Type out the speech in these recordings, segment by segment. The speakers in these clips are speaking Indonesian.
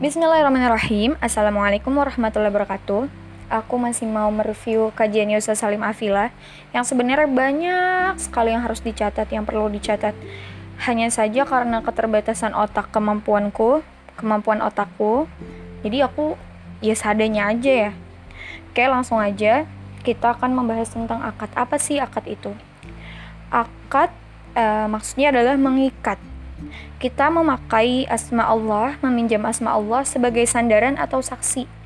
Bismillahirrahmanirrahim. Assalamualaikum warahmatullahi wabarakatuh. Aku masih mau mereview kajian Yusa Salim Afila yang sebenarnya banyak sekali yang harus dicatat, yang perlu dicatat. Hanya saja karena keterbatasan otak kemampuanku, kemampuan otakku, jadi aku ya seadanya aja ya. Oke, langsung aja kita akan membahas tentang akad. Apa sih akad itu? Akad eh, maksudnya adalah mengikat. Kita memakai asma Allah, meminjam asma Allah sebagai sandaran atau saksi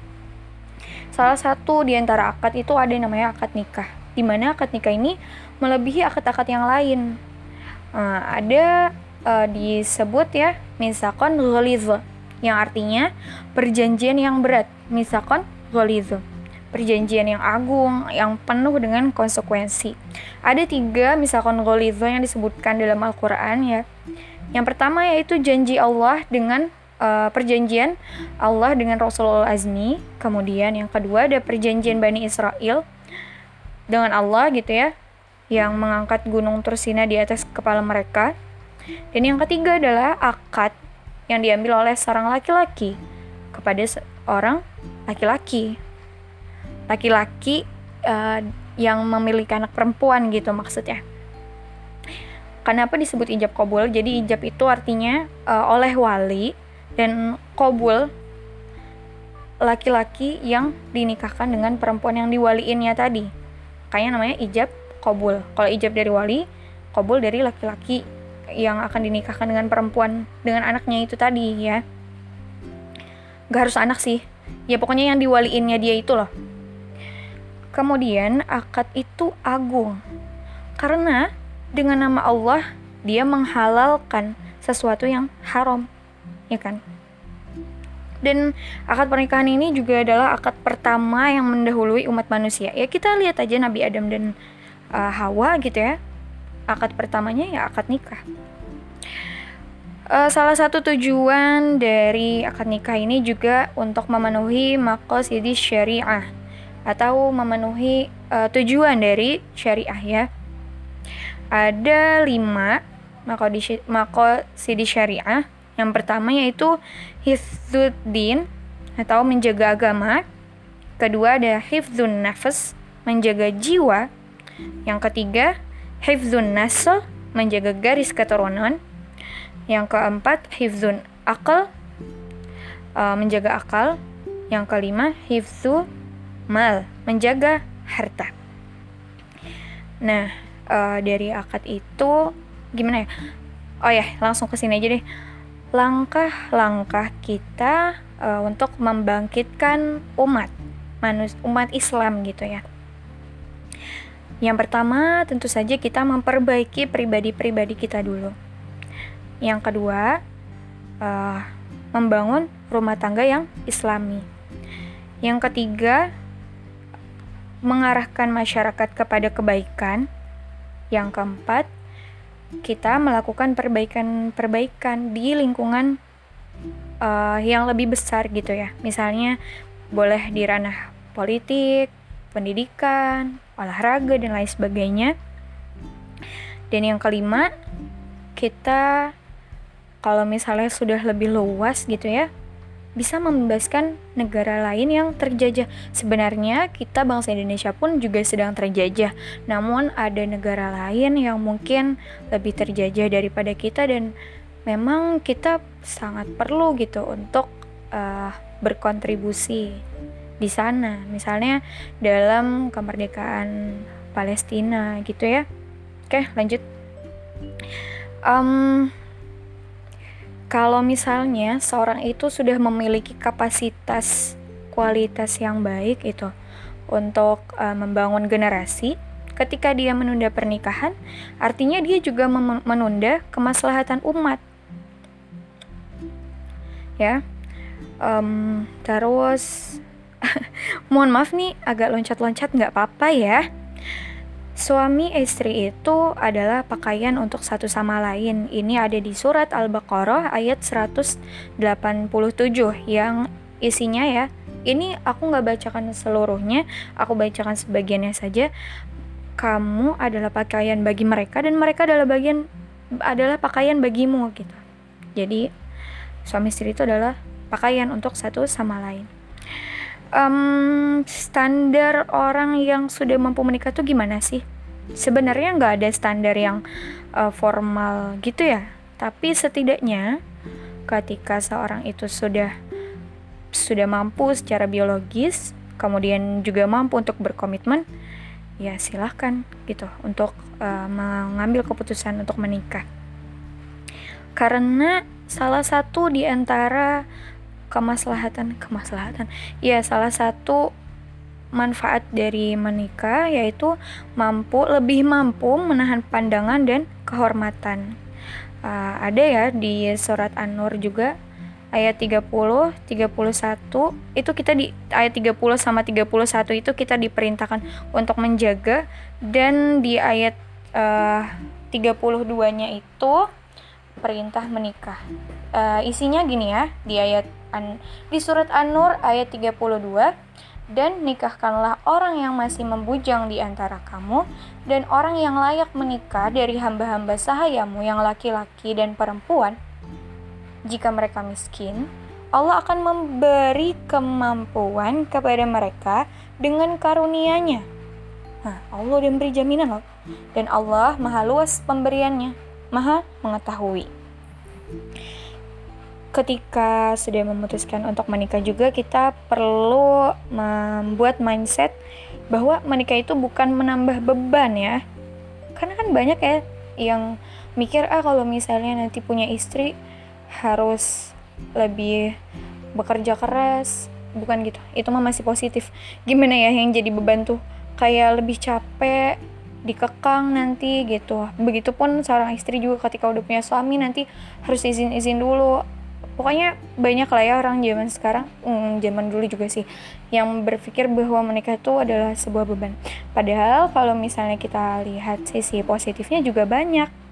Salah satu di antara akad itu ada yang namanya akad nikah. Di mana akad nikah ini melebihi akad-akad yang lain. Uh, ada uh, disebut ya, misalkan ghaliz yang artinya perjanjian yang berat. Misalkan ghaliz perjanjian yang agung, yang penuh dengan konsekuensi. Ada tiga misalkan ghaliz yang disebutkan dalam Al-Quran ya. Yang pertama yaitu janji Allah dengan uh, perjanjian Allah dengan Rasulullah Azmi. Kemudian yang kedua ada perjanjian Bani Israel dengan Allah gitu ya, yang mengangkat gunung Tursina di atas kepala mereka. Dan yang ketiga adalah akad yang diambil oleh seorang laki-laki kepada seorang laki-laki. Laki-laki uh, yang memiliki anak perempuan gitu maksudnya. Kenapa disebut ijab kabul? Jadi ijab itu artinya uh, oleh wali dan kobul laki-laki yang dinikahkan dengan perempuan yang diwaliinnya tadi. Kayaknya namanya ijab kobul kalau ijab dari wali kobul dari laki-laki yang akan dinikahkan dengan perempuan dengan anaknya itu tadi ya. Gak harus anak sih. Ya pokoknya yang diwaliinnya dia itu loh. Kemudian akad itu agung. Karena dengan nama Allah dia menghalalkan sesuatu yang haram ya kan? Dan akad pernikahan ini juga adalah akad pertama yang mendahului umat manusia. Ya kita lihat aja Nabi Adam dan uh, Hawa gitu ya. Akad pertamanya ya akad nikah. Uh, salah satu tujuan dari akad nikah ini juga untuk memenuhi maqasid syariah atau memenuhi uh, tujuan dari syariah ya. Ada lima maqasid syariah yang pertama yaitu hifzuddin atau menjaga agama. Kedua ada hifzun nafas, menjaga jiwa. Yang ketiga, hifzun nasl, menjaga garis keturunan. Yang keempat, hifzun akal, uh, menjaga akal. Yang kelima, hifzu mal, menjaga harta. Nah, uh, dari akad itu gimana ya? Oh ya, langsung ke sini aja deh langkah-langkah kita uh, untuk membangkitkan umat manus umat Islam gitu ya. Yang pertama tentu saja kita memperbaiki pribadi-pribadi kita dulu. Yang kedua uh, membangun rumah tangga yang Islami. Yang ketiga mengarahkan masyarakat kepada kebaikan. Yang keempat kita melakukan perbaikan-perbaikan di lingkungan uh, yang lebih besar gitu ya. Misalnya boleh di ranah politik, pendidikan, olahraga dan lain sebagainya. Dan yang kelima, kita kalau misalnya sudah lebih luas gitu ya, bisa membebaskan negara lain yang terjajah. Sebenarnya kita bangsa Indonesia pun juga sedang terjajah, namun ada negara lain yang mungkin lebih terjajah daripada kita dan memang kita sangat perlu gitu untuk uh, berkontribusi di sana. Misalnya dalam kemerdekaan Palestina gitu ya. Oke, lanjut. Um, kalau misalnya seorang itu sudah memiliki kapasitas kualitas yang baik itu untuk uh, membangun generasi, ketika dia menunda pernikahan, artinya dia juga menunda kemaslahatan umat. Ya, um, terus mohon maaf nih agak loncat-loncat nggak apa-apa ya. Suami istri itu adalah pakaian untuk satu sama lain. Ini ada di surat Al-Baqarah ayat 187 yang isinya ya. Ini aku nggak bacakan seluruhnya, aku bacakan sebagiannya saja. Kamu adalah pakaian bagi mereka dan mereka adalah bagian adalah pakaian bagimu gitu. Jadi suami istri itu adalah pakaian untuk satu sama lain um, standar orang yang sudah mampu menikah tuh gimana sih? Sebenarnya nggak ada standar yang uh, formal gitu ya. Tapi setidaknya ketika seorang itu sudah sudah mampu secara biologis kemudian juga mampu untuk berkomitmen ya silahkan gitu untuk uh, mengambil keputusan untuk menikah. Karena salah satu di antara kemaslahatan kemaslahatan ya salah satu manfaat dari menikah yaitu mampu lebih mampu menahan pandangan dan kehormatan uh, ada ya di surat An-Nur juga ayat 30, 31 itu kita di ayat 30 sama 31 itu kita diperintahkan untuk menjaga dan di ayat uh, 32-nya itu perintah menikah. Uh, isinya gini ya, di ayat an, di surat An-Nur ayat 32 dan nikahkanlah orang yang masih membujang di antara kamu dan orang yang layak menikah dari hamba-hamba sahayamu yang laki-laki dan perempuan jika mereka miskin, Allah akan memberi kemampuan kepada mereka dengan karunia-Nya. Nah, Allah udah memberi jaminan loh. Dan Allah maha luas pemberiannya, maha mengetahui. Ketika sudah memutuskan untuk menikah juga kita perlu membuat mindset bahwa menikah itu bukan menambah beban ya. Karena kan banyak ya yang mikir ah kalau misalnya nanti punya istri harus lebih bekerja keras. Bukan gitu. Itu mah masih positif. Gimana ya yang jadi beban tuh? Kayak lebih capek dikekang nanti gitu. Begitupun seorang istri juga ketika udah punya suami nanti harus izin-izin dulu pokoknya banyak lah ya orang zaman sekarang hmm, zaman dulu juga sih yang berpikir bahwa menikah itu adalah sebuah beban. Padahal kalau misalnya kita lihat sisi positifnya juga banyak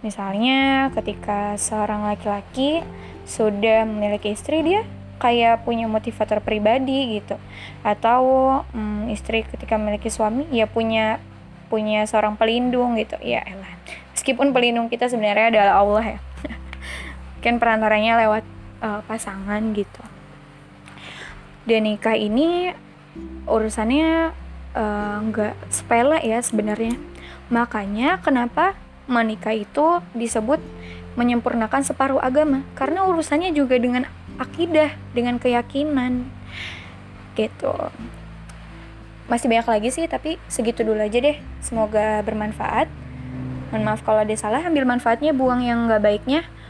Misalnya ketika seorang laki-laki sudah memiliki istri dia kayak punya motivator pribadi gitu. Atau hmm, istri ketika memiliki suami ya punya punya seorang pelindung gitu. Ya elah meskipun pelindung kita sebenarnya adalah Allah ya kan perantaranya lewat uh, pasangan gitu dan nikah ini urusannya uh, nggak sepele ya sebenarnya makanya kenapa menikah itu disebut menyempurnakan separuh agama karena urusannya juga dengan akidah, dengan keyakinan. Gitu. Masih banyak lagi sih, tapi segitu dulu aja deh. Semoga bermanfaat. Mohon maaf kalau ada salah, ambil manfaatnya, buang yang nggak baiknya.